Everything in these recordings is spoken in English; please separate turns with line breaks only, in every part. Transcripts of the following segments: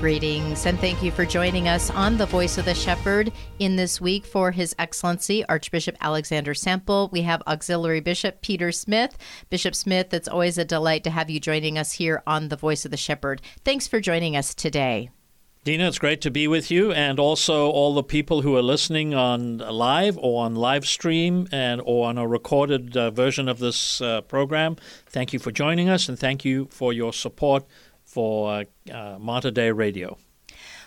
Greetings and thank you for joining us on The Voice of the Shepherd in this week for His Excellency Archbishop Alexander Sample. We have Auxiliary Bishop Peter Smith. Bishop Smith, it's always a delight to have you joining us here on The Voice of the Shepherd. Thanks for joining us today.
Dina, it's great to be with you, and also all the people who are listening on live or on live stream and or on a recorded uh, version of this uh, program. Thank you for joining us, and thank you for your support for uh, Dei Radio.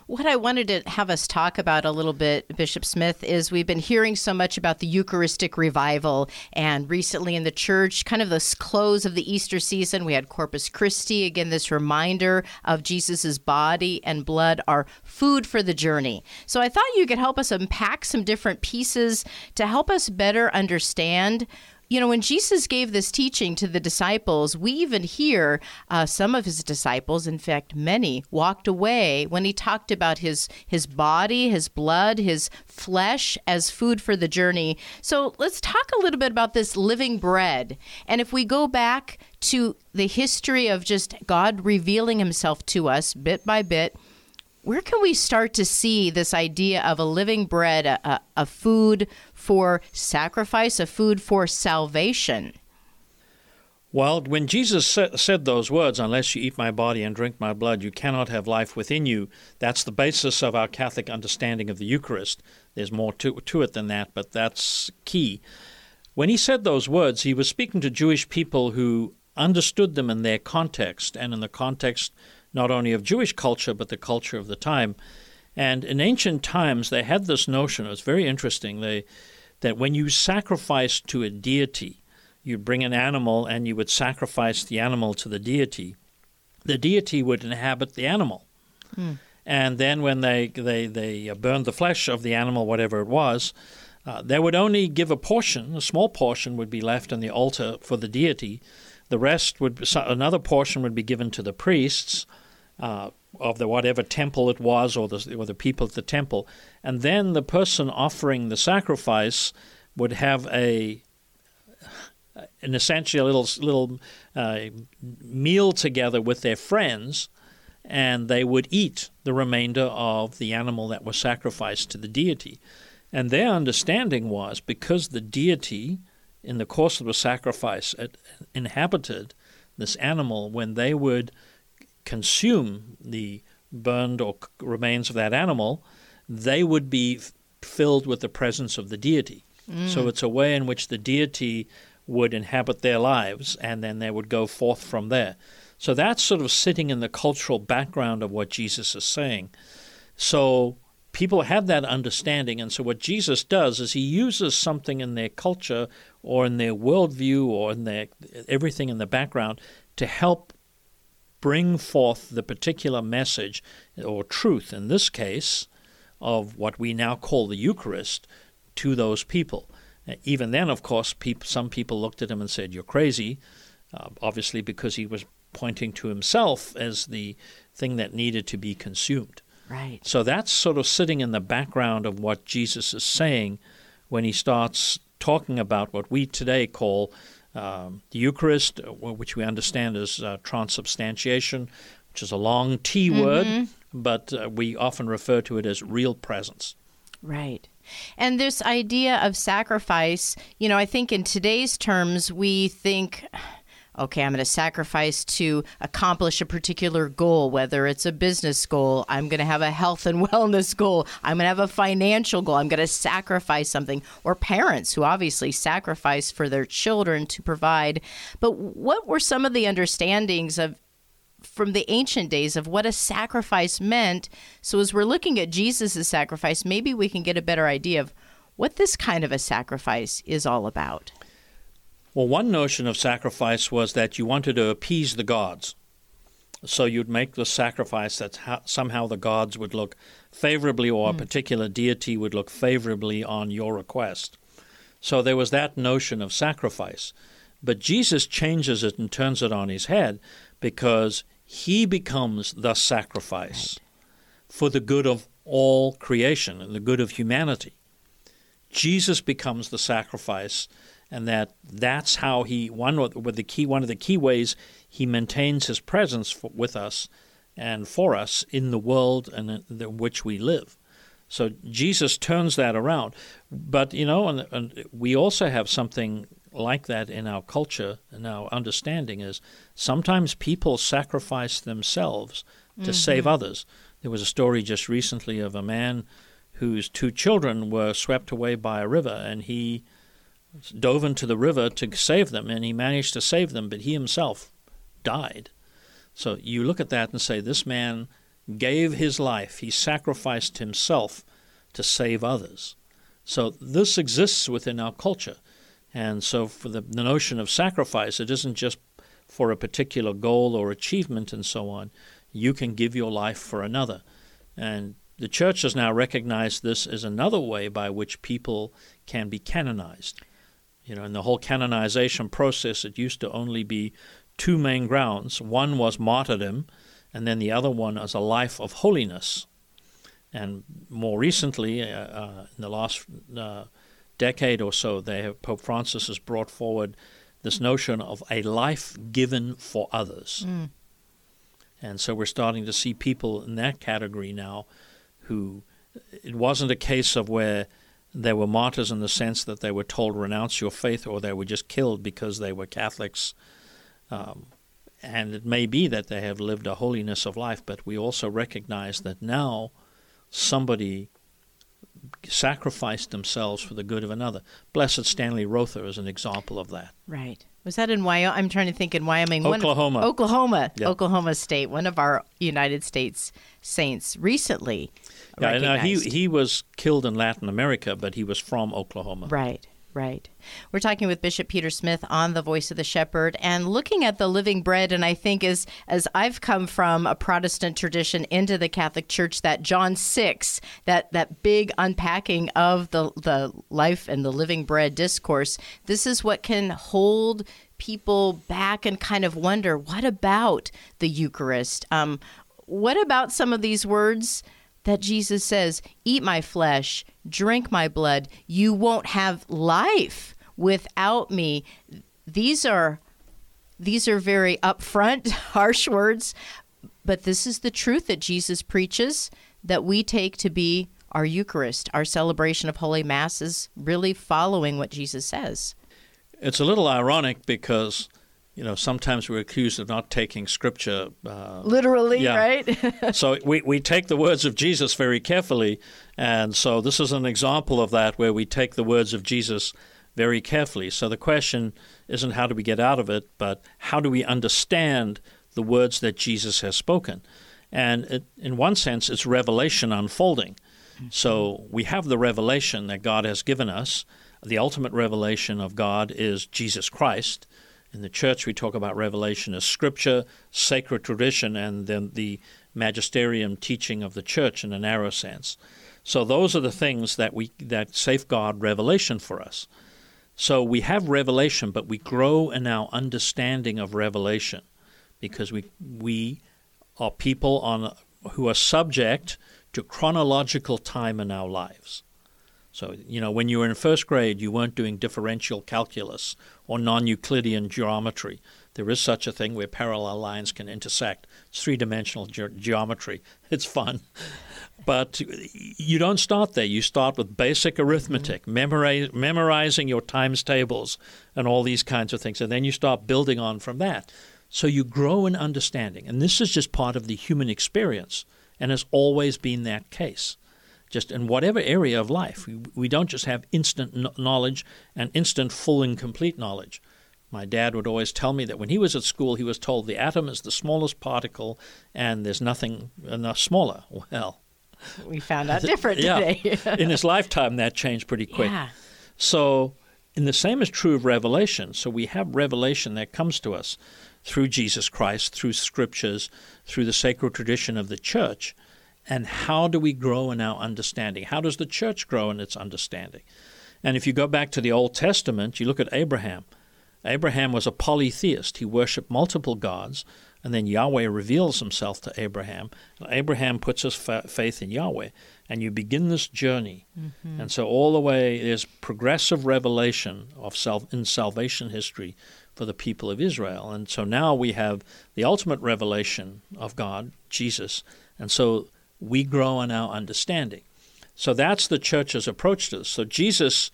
What I wanted to have us talk about a little bit, Bishop Smith, is we've been hearing so much about the Eucharistic revival. And recently in the church, kind of the close of the Easter season, we had Corpus Christi. Again, this reminder of Jesus' body and blood are food for the journey. So I thought you could help us unpack some different pieces to help us better understand you know, when Jesus gave this teaching to the disciples, we even hear uh, some of his disciples, in fact, many, walked away when he talked about his his body, his blood, his flesh as food for the journey. So let's talk a little bit about this living bread. And if we go back to the history of just God revealing himself to us bit by bit, where can we start to see this idea of a living bread, a, a, food for sacrifice, a food for salvation?
Well, when Jesus said those words, unless you eat my body and drink my blood, you cannot have life within you, that's the basis of our Catholic understanding of the Eucharist. There's more to, to it than that, but that's key. When he said those words, he was speaking to Jewish people who understood them in their context and in the context not only of Jewish culture, but the culture of the time. And in ancient times, they had this notion, it was very interesting, they, that when you sacrificed to a deity, you'd bring an animal and you would sacrifice the animal to the deity. The deity would inhabit the animal. Mm. And then when they, they, they burned the flesh of the animal, whatever it was, uh, they would only give a portion, a small portion would be left on the altar for the deity. The rest would, another portion would be given to the priests uh, of the whatever temple it was or the, or the people at the temple. And then the person offering the sacrifice would have a an essentially a little little uh, meal together with their friends, and they would eat the remainder of the animal that was sacrificed to the deity. And their understanding was because the deity, in the course of the sacrifice, inhabited this animal, when they would consume the burned or remains of that animal, they would be f- filled with the presence of the deity. Mm. So it's a way in which the deity would inhabit their lives and then they would go forth from there. So that's sort of sitting in the cultural background of what Jesus is saying. So people have that understanding. And so what Jesus does is he uses something in their culture or in their worldview or in their everything in the background to help bring forth the particular message or truth, in this case, of what we now call the Eucharist to those people. Even then, of course, some people looked at him and said, You're crazy, uh, obviously, because he was pointing to himself as the thing that needed to be consumed.
Right.
So that's sort of sitting in the background of what Jesus is saying when he starts talking about what we today call um, the Eucharist, uh, which we understand as uh, transubstantiation, which is a long T mm-hmm. word, but uh, we often refer to it as real presence.
Right. And this idea of sacrifice, you know, I think in today's terms, we think okay, I'm going to sacrifice to accomplish a particular goal, whether it's a business goal, I'm going to have a health and wellness goal, I'm going to have a financial goal, I'm going to sacrifice something, or parents who obviously sacrifice for their children to provide. But what were some of the understandings of from the ancient days of what a sacrifice meant. So, as we're looking at Jesus' sacrifice, maybe we can get a better idea of what this kind of a sacrifice is all about.
Well, one notion of sacrifice was that you wanted to appease the gods. So you'd make the sacrifice that somehow the gods would look favorably or a mm. particular deity would look favorably on your request. So there was that notion of sacrifice. But Jesus changes it and turns it on his head because he becomes the sacrifice right. for the good of all creation and the good of humanity. Jesus becomes the sacrifice and that that's how he one with the key one of the key ways he maintains his presence for, with us and for us in the world in, in which we live. So Jesus turns that around. But you know, and, and we also have something like that in our culture and our understanding is sometimes people sacrifice themselves to mm-hmm. save others. There was a story just recently of a man whose two children were swept away by a river and he dove into the river to save them, and he managed to save them, but he himself died. So you look at that and say, this man gave his life, he sacrificed himself to save others. So this exists within our culture. And so for the, the notion of sacrifice, it isn't just for a particular goal or achievement and so on. You can give your life for another. And the church has now recognized this as another way by which people can be canonized. You know, in the whole canonization process, it used to only be two main grounds. One was martyrdom, and then the other one as a life of holiness. And more recently, uh, uh, in the last uh, decade or so, have, Pope Francis has brought forward this notion of a life given for others. Mm. And so we're starting to see people in that category now who it wasn't a case of where they were martyrs in the sense that they were told renounce your faith or they were just killed because they were Catholics. Um, and it may be that they have lived a holiness of life, but we also recognize that now somebody sacrificed themselves for the good of another. Blessed Stanley Rother is an example of that.
Right. Was that in Wyoming? I'm trying to think in Wyoming.
Oklahoma.
One, Oklahoma. Yep. Oklahoma State. One of our United States saints recently
yeah, and, uh, he he was killed in Latin America, but he was from Oklahoma.
Right. Right. We're talking with Bishop Peter Smith on the Voice of the Shepherd and looking at the living bread. And I think as as I've come from a Protestant tradition into the Catholic Church, that John six, that that big unpacking of the the life and the living bread discourse, this is what can hold people back and kind of wonder, what about the Eucharist? Um, what about some of these words? That Jesus says, Eat my flesh, drink my blood. You won't have life without me. These are these are very upfront, harsh words, but this is the truth that Jesus preaches that we take to be our Eucharist. Our celebration of Holy Mass is really following what Jesus says.
It's a little ironic because you know, sometimes we're accused of not taking Scripture uh,
literally, yeah. right?
so we, we take the words of Jesus very carefully, and so this is an example of that where we take the words of Jesus very carefully. So the question isn't how do we get out of it, but how do we understand the words that Jesus has spoken? And it, in one sense, it's revelation unfolding. So we have the revelation that God has given us. The ultimate revelation of God is Jesus Christ in the church, we talk about revelation as scripture, sacred tradition, and then the magisterium teaching of the church in a narrow sense. So those are the things that we that safeguard revelation for us. So we have revelation, but we grow in our understanding of revelation because we we are people on who are subject to chronological time in our lives. So, you know, when you were in first grade, you weren't doing differential calculus or non Euclidean geometry. There is such a thing where parallel lines can intersect. It's three dimensional ge- geometry. It's fun. But you don't start there. You start with basic arithmetic, mm-hmm. memorize, memorizing your times tables and all these kinds of things. And then you start building on from that. So you grow in understanding. And this is just part of the human experience and has always been that case. Just in whatever area of life, we, we don't just have instant knowledge and instant full and complete knowledge. My dad would always tell me that when he was at school, he was told the atom is the smallest particle and there's nothing enough smaller. Well,
we found out different
yeah. today. in his lifetime, that changed pretty quick.
Yeah.
So, and the same is true of revelation. So we have revelation that comes to us through Jesus Christ, through scriptures, through the sacred tradition of the church. And how do we grow in our understanding? How does the church grow in its understanding? And if you go back to the Old Testament, you look at Abraham. Abraham was a polytheist. He worshiped multiple gods, and then Yahweh reveals himself to Abraham. Abraham puts his fa- faith in Yahweh, and you begin this journey. Mm-hmm. And so, all the way, there's progressive revelation of self in salvation history for the people of Israel. And so now we have the ultimate revelation of God, Jesus. And so we grow in our understanding. So that's the church's approach to this. So Jesus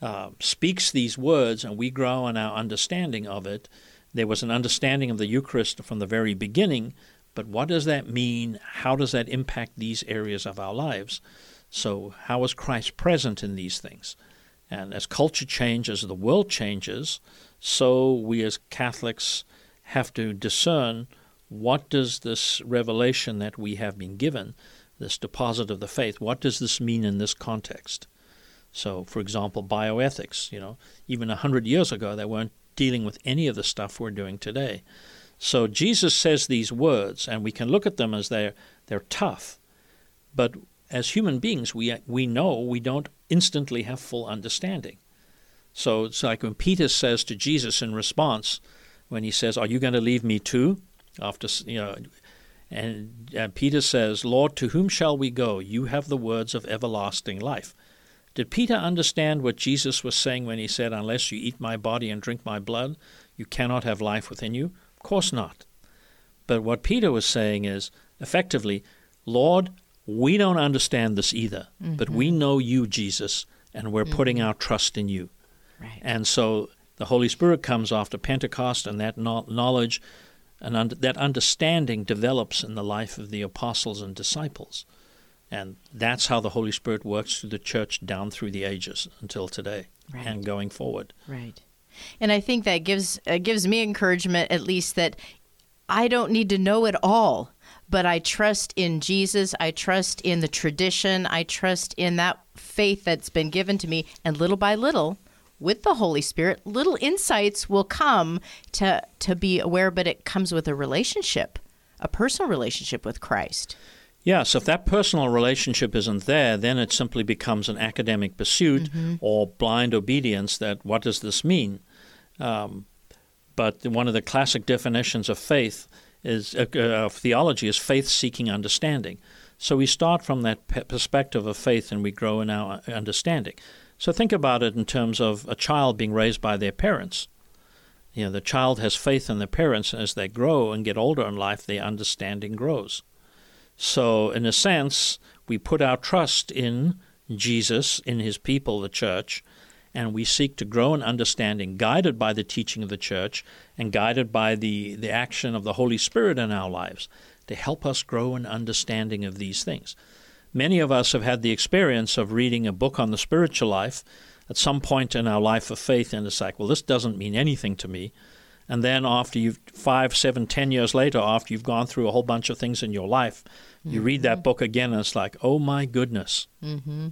uh, speaks these words, and we grow in our understanding of it. There was an understanding of the Eucharist from the very beginning, but what does that mean? How does that impact these areas of our lives? So, how is Christ present in these things? And as culture changes, the world changes, so we as Catholics have to discern what does this revelation that we have been given, this deposit of the faith, what does this mean in this context? So, for example, bioethics, you know, even a hundred years ago, they weren't dealing with any of the stuff we're doing today. So Jesus says these words, and we can look at them as they're they're tough, but as human beings, we we know we don't instantly have full understanding. So it's like when Peter says to Jesus in response, when he says, "Are you going to leave me too?" After you know, and, and Peter says, "Lord, to whom shall we go? You have the words of everlasting life." Did Peter understand what Jesus was saying when he said, "Unless you eat my body and drink my blood, you cannot have life within you"? Of course not. But what Peter was saying is, effectively, Lord, we don't understand this either, mm-hmm. but we mm-hmm. know you, Jesus, and we're mm-hmm. putting our trust in you.
Right.
And so the Holy Spirit comes after Pentecost, and that knowledge and un- that understanding develops in the life of the apostles and disciples. And that's how the Holy Spirit works through the church down through the ages until today right. and going forward.
Right. And I think that gives uh, gives me encouragement, at least that I don't need to know it all, but I trust in Jesus. I trust in the tradition. I trust in that faith that's been given to me, and little by little, with the Holy Spirit, little insights will come to to be aware, but it comes with a relationship, a personal relationship with Christ.
Yeah, so if that personal relationship isn't there, then it simply becomes an academic pursuit mm-hmm. or blind obedience that what does this mean? Um, but one of the classic definitions of faith is uh, of theology is faith seeking understanding. So we start from that perspective of faith and we grow in our understanding. So think about it in terms of a child being raised by their parents. You know, the child has faith in their parents, and as they grow and get older in life, their understanding grows. So, in a sense, we put our trust in Jesus, in his people, the church, and we seek to grow in understanding, guided by the teaching of the church and guided by the, the action of the Holy Spirit in our lives to help us grow in understanding of these things. Many of us have had the experience of reading a book on the spiritual life at some point in our life of faith, and it's like, well, this doesn't mean anything to me. And then after you've five, seven, ten years later, after you've gone through a whole bunch of things in your life, mm-hmm. you read that mm-hmm. book again, and it's like, oh my goodness. Mm-hmm.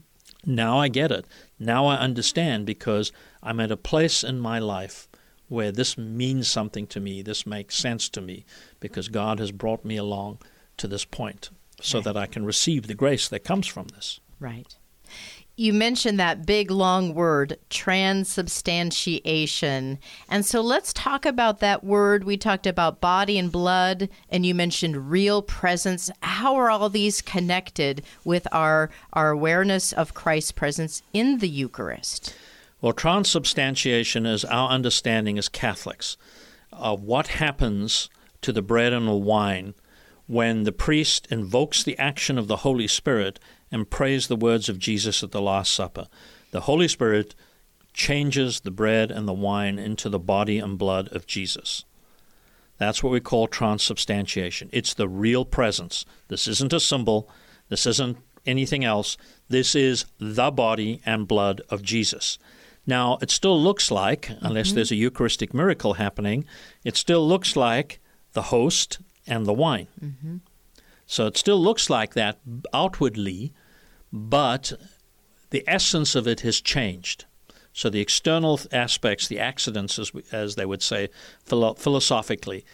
Now I get it. Now I understand because I'm at a place in my life where this means something to me. This makes sense to me because God has brought me along to this point so right. that I can receive the grace that comes from this.
Right. You mentioned that big long word, transubstantiation. And so let's talk about that word. We talked about body and blood, and you mentioned real presence. How are all these connected with our, our awareness of Christ's presence in the Eucharist?
Well, transubstantiation is our understanding as Catholics of what happens to the bread and the wine when the priest invokes the action of the Holy Spirit and prays the words of Jesus at the Last Supper. The Holy Spirit changes the bread and the wine into the body and blood of Jesus. That's what we call transubstantiation. It's the real presence. This isn't a symbol. This isn't anything else. This is the body and blood of Jesus. Now, it still looks like, unless
Mm-hmm.
there's a Eucharistic miracle happening, it still looks like the host and the wine.
Mm-hmm.
So it still looks like that outwardly, but the essence of it has changed. So the external aspects, the accidents, as, we, as they would say philo- philosophically,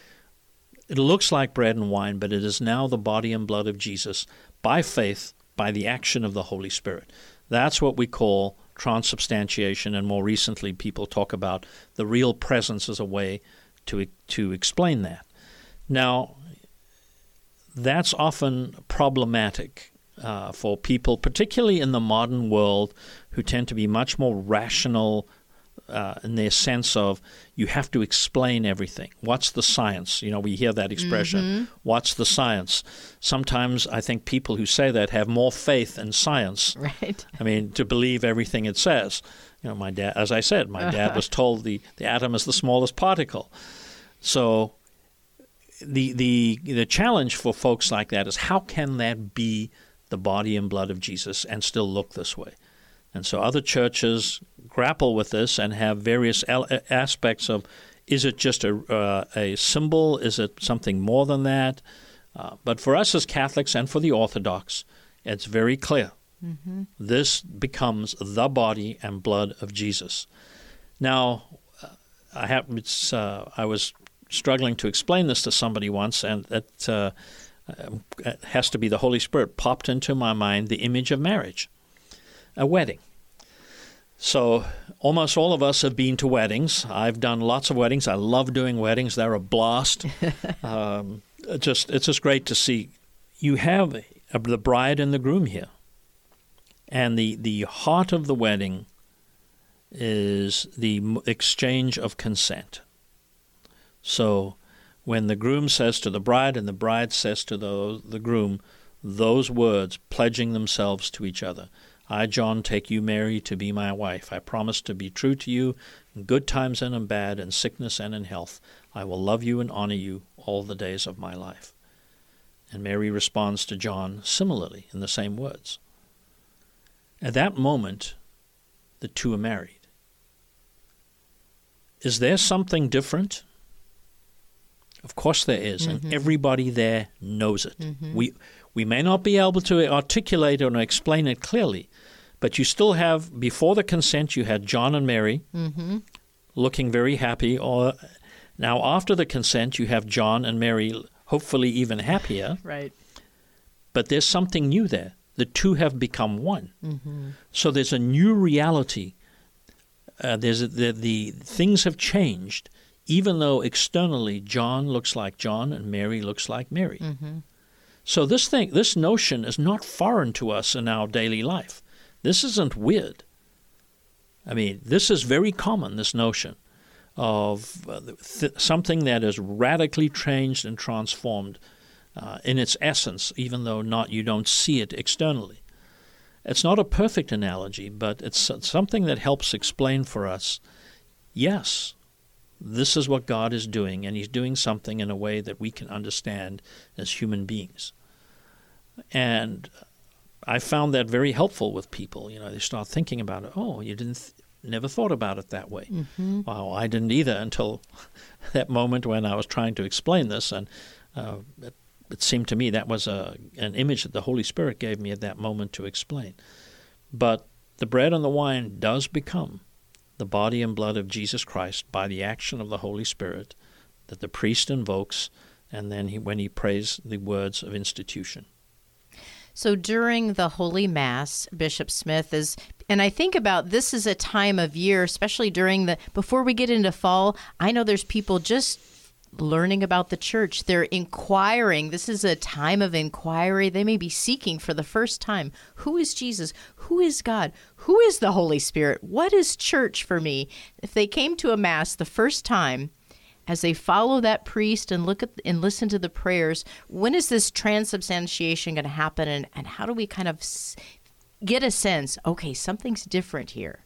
it looks like bread and wine, but it is now the body and blood of Jesus by faith, by the action of the Holy Spirit. That's what we call transubstantiation, and more recently, people talk about the real presence as a way to to explain that. Now, that's often problematic uh, for people, particularly in the modern world, who tend to be much more rational uh, in their sense of you have to explain everything. What's the science? You know, we hear that expression. What's the science? Sometimes I think people who say that have more faith in science
Right.
I mean, to believe everything it says. You know, my dad, as I said, my dad was told the, the atom is the smallest particle. So the the the challenge for folks like that is how can that be the body and blood of Jesus and still look this way? And so other churches grapple with this and have various aspects of is it just a uh, a symbol? Is it something more than that? Uh, but for us as Catholics and for the Orthodox, it's very clear. This becomes the body and blood of Jesus. Now, uh, I have it's, uh, I was struggling to explain this to somebody once, and it, uh, um, has to be the Holy Spirit popped into my mind the image of marriage, a wedding. So almost all of us have been to weddings. I've done lots of weddings. I love doing weddings. They're a blast. um, just it's just great to see. You have uh, the bride and the groom here, and the the heart of the wedding is the exchange of consent. So when the groom says to the bride and the bride says to the the groom those words pledging themselves to each other. I, John, take you, Mary, to be my wife. I promise to be true to you in good times and in bad, in sickness and in health. I will love you and honor you all the days of my life. And Mary responds to John similarly in the same words. At that moment, the two are married. Is there something different? Of course there is, and mm-hmm. everybody there knows it. Mm-hmm. We we may not be able to articulate or explain it clearly, but you still have before the consent you had John and Mary mm-hmm. looking very happy or now after the consent you have John and Mary hopefully even happier,
Right.
but there's something new there. The two have become one. So there's a new reality. Uh, there's a, the, the things have changed, even though externally John looks like John and Mary looks like Mary. So this thing, this notion, is not foreign to us in our daily life. This isn't weird. I mean, this is very common. This notion of uh, th- something that is radically changed and transformed uh, in its essence, even though not you don't see it externally. It's not a perfect analogy, but it's something that helps explain for us. Yes, this is what God is doing, and He's doing something in a way that we can understand as human beings. And I found that very helpful with people. You know, they start thinking about it. Oh, you didn't, th- never thought about it that way. Mm-hmm. Well, I didn't either until that moment when I was trying to explain this, and uh, it, it seemed to me that was a an image that the Holy Spirit gave me at that moment to explain. But the bread and the wine does become the body and blood of Jesus Christ by the action of the Holy Spirit that the priest invokes, and then he, when he prays the words of institution.
So during the Holy Mass, Bishop Smith is, and I think about this is a time of year, especially during the, before we get into fall, I know there's people just learning about the church. They're inquiring. This is a time of inquiry. They may be seeking for the first time who is Jesus? Who is God? Who is the Holy Spirit? What is church for me? If they came to a Mass the first time, as they follow that priest and look at and listen to the prayers, when is this transubstantiation going to happen, and, and how do we kind of get a sense? Okay, something's different here.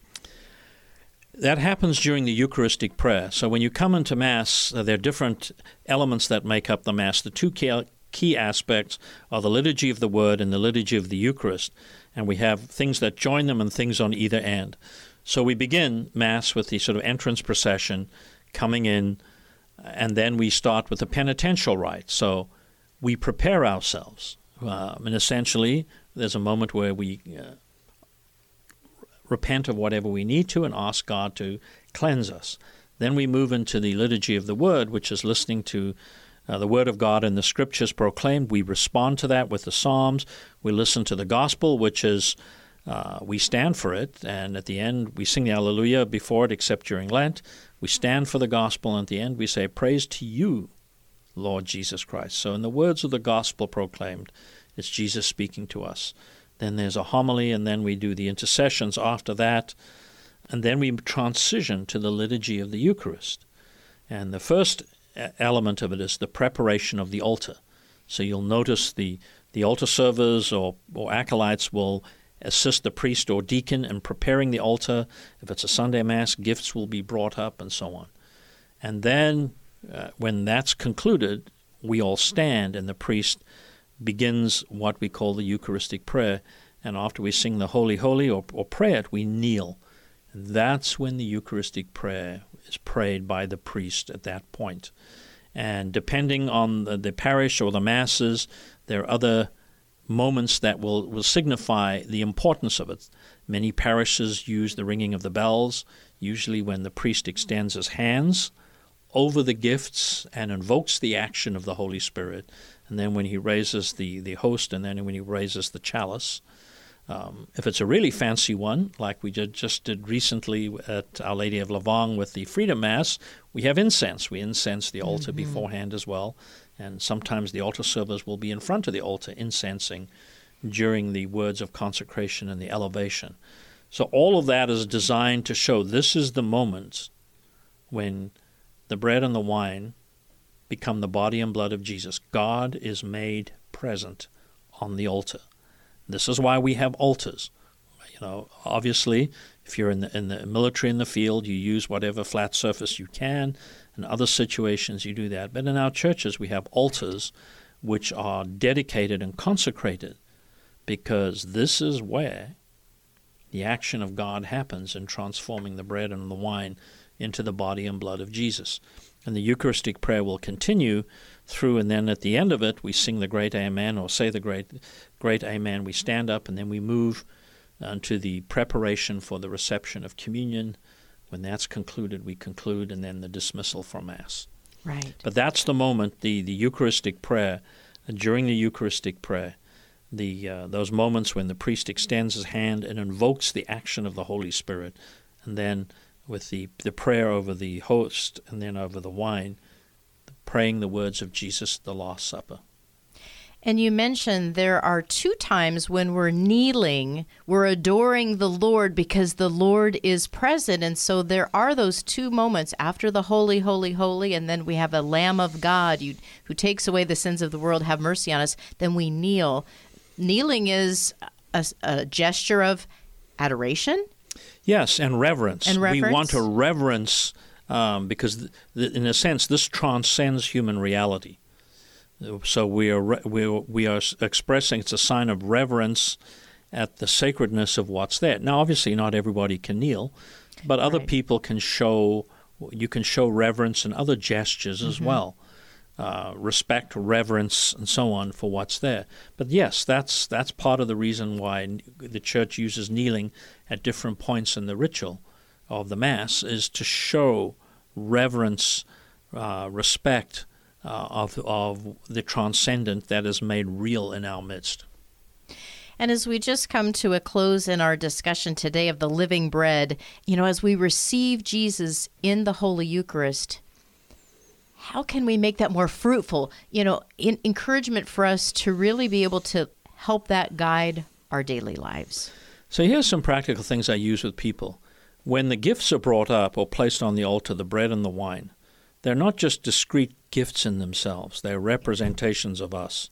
That happens during the Eucharistic prayer. So when you come into Mass, uh, there are different elements that make up the Mass. The two key, aspects are the liturgy of the Word and the liturgy of the Eucharist. And we have things that join them and things on either end. So we begin Mass with the sort of entrance procession coming in, and then we start with the penitential rite. So we prepare ourselves. Um, and essentially, there's a moment where we uh, repent of whatever we need to and ask God to cleanse us. Then we move into the liturgy of the Word, which is listening to uh, the Word of God and the Scriptures proclaimed. We respond to that with the Psalms. We listen to the Gospel, which is uh, we stand for it, and at the end we sing the Alleluia before it, except during Lent. We stand for the Gospel, and at the end we say, Praise to you, Lord Jesus Christ. So, in the words of the Gospel proclaimed, it's Jesus speaking to us. Then there's a homily, and then we do the intercessions after that. And then we transition to the liturgy of the Eucharist. And the first element of it is the preparation of the altar. So you'll notice the, the altar servers or, or acolytes will assist the priest or deacon in preparing the altar. If it's a Sunday Mass, gifts will be brought up and so on. And then, uh, when that's concluded, we all stand and the priest begins what we call the Eucharistic prayer. And after we sing the Holy, Holy or, or pray it, we kneel. That's when the Eucharistic prayer is prayed by the priest at that point. And depending on the, the parish or the masses, there are other moments that will, will signify the importance of it. Many parishes use the ringing of the bells, usually when the priest extends his hands over the gifts and invokes the action of the Holy Spirit and then when he raises the, the host, and then when he raises the chalice. Um, if it's a really fancy one, like we did, just did recently at Our Lady of La Vang with the Freedom Mass, we have incense. We incense the altar mm-hmm. beforehand as well. And sometimes the altar servers will be in front of the altar incensing during the words of consecration and the elevation. So all of that is designed to show this is the moment when the bread and the wine become the body and blood of Jesus. God is made present on the altar. This is why we have altars. You know, obviously, if you're in the, in the military in the field, you use whatever flat surface you can. In other situations, you do that. But in our churches, we have altars which are dedicated and consecrated because this is where the action of God happens in transforming the bread and the wine into the body and blood of Jesus. And the Eucharistic prayer will continue through, and then at the end of it, we sing the great Amen or say the great, great Amen. We stand up, and then we move to the preparation for the reception of communion. When that's concluded, we conclude, and then the dismissal for Mass.
Right.
But that's the moment, the, the Eucharistic prayer, during the Eucharistic prayer, the uh, those moments when the priest extends his hand and invokes the action of the Holy Spirit, and then with the, the prayer over the host and then over the wine, praying the words of Jesus the Last Supper.
And you mentioned there are two times when we're kneeling, we're adoring the Lord because the Lord is present. And so there are those two moments after the holy, holy, holy, and then we have a Lamb of God you, who takes away the sins of the world, have mercy on us. Then we kneel. Kneeling is a, a gesture of adoration
Yes, and reverence.
And reverence.
We want to reverence um, because, th- th- in a sense, this transcends human reality. So we are re- we are, we are expressing it's a sign of reverence at the sacredness of what's there. Now, obviously, not everybody can kneel, but other
right.
people can show. You can show reverence in other gestures mm-hmm. as well. Uh, respect, reverence, and so on for what's there. But yes, that's that's part of the reason why the church uses kneeling at different points in the ritual of the mass is to show reverence, uh, respect uh, of of the transcendent that is made real in our midst.
And as we just come to a close in our discussion today of the living bread, you know, as we receive Jesus in the Holy Eucharist, how can we make that more fruitful? You know, in, encouragement for us to really be able to help that guide our daily lives.
So here's some practical things I use with people. When the gifts are brought up or placed on the altar, the bread and the wine, they're not just discrete gifts in themselves, they're representations of us.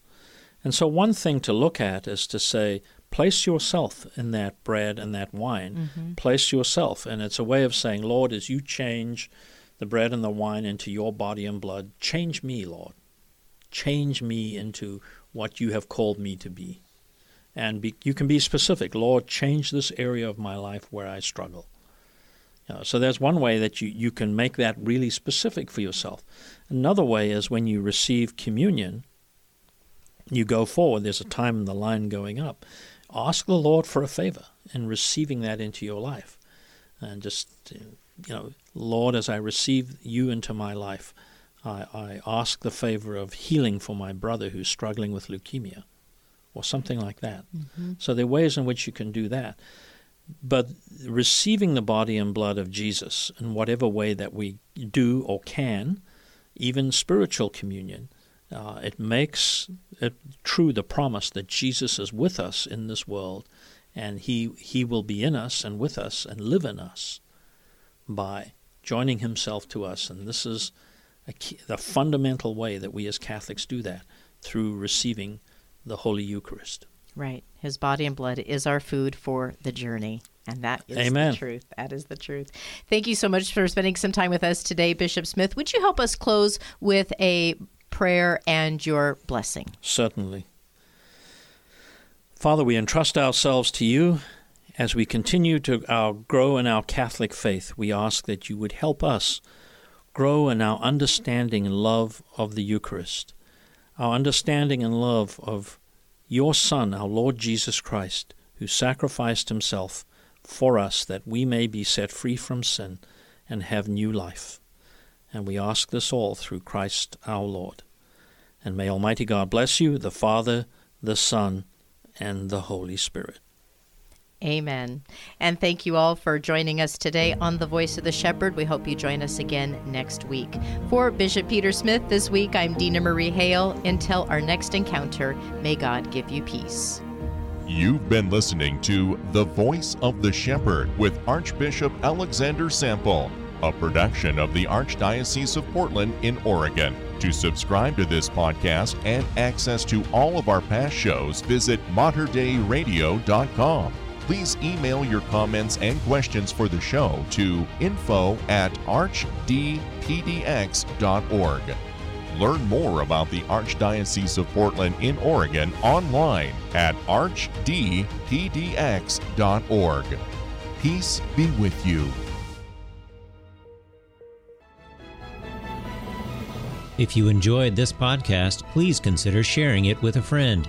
And so, one thing to look at is to say, place yourself in that bread and that wine. Mm-hmm. Place yourself. And it's a way of saying, Lord, as you change the bread and the wine into your body and blood, change me, Lord. Change me into what you have called me to be. And be, you can be specific. Lord, change this area of my life where I struggle. You know, so there's one way that you, you can make that really specific for yourself. Another way is when you receive communion, you go forward. There's a time in the line going up. Ask the Lord for a favor in receiving that into your life. And just, uh, you know, Lord, as I receive you into my life, I, I ask the favor of healing for my brother who's struggling with leukemia or something like that. Mm-hmm. So there are ways in which you can do that. But receiving the body and blood of Jesus in whatever way that we do or can, even spiritual communion, uh, it makes it true the promise that Jesus is with us in this world, and he he will be in us and with us and live in us by joining himself to us. And this is key, the fundamental way that we as Catholics do that through receiving the Holy Eucharist.
Right. His body and blood is our food for the journey. And that is
Amen.
the truth. That is the truth. Thank you so much for spending some time with us today, Bishop Smith. Would you help us close with a prayer and your blessing?
Certainly. Father, we entrust ourselves to you as we continue to our, grow in our Catholic faith. We ask that you would help us grow in our understanding and love of the Eucharist, our understanding and love of your Son, our Lord Jesus Christ, who sacrificed himself for us that we may be set free from sin and have new life. And we ask this all through Christ our Lord. And may Almighty God bless you, the Father, the Son, and the Holy Spirit.
Amen. And thank you all for joining us today on The Voice of the Shepherd. We hope you join us again next week. For Bishop Peter Smith this week, I'm Dina Marie Hale. Until our next encounter, may God give you peace.
You've been listening to The Voice of the Shepherd with Archbishop Alexander Sample, a production of the Archdiocese of Portland in Oregon. To subscribe to this podcast and access to all of our past shows, visit materdeiradio.com. Please email your comments and questions for the show to info at archdpdx.org. Learn more about the Archdiocese of Portland in Oregon online at archdpdx.org. Peace be with you.
If you enjoyed this podcast, please consider sharing it with a friend.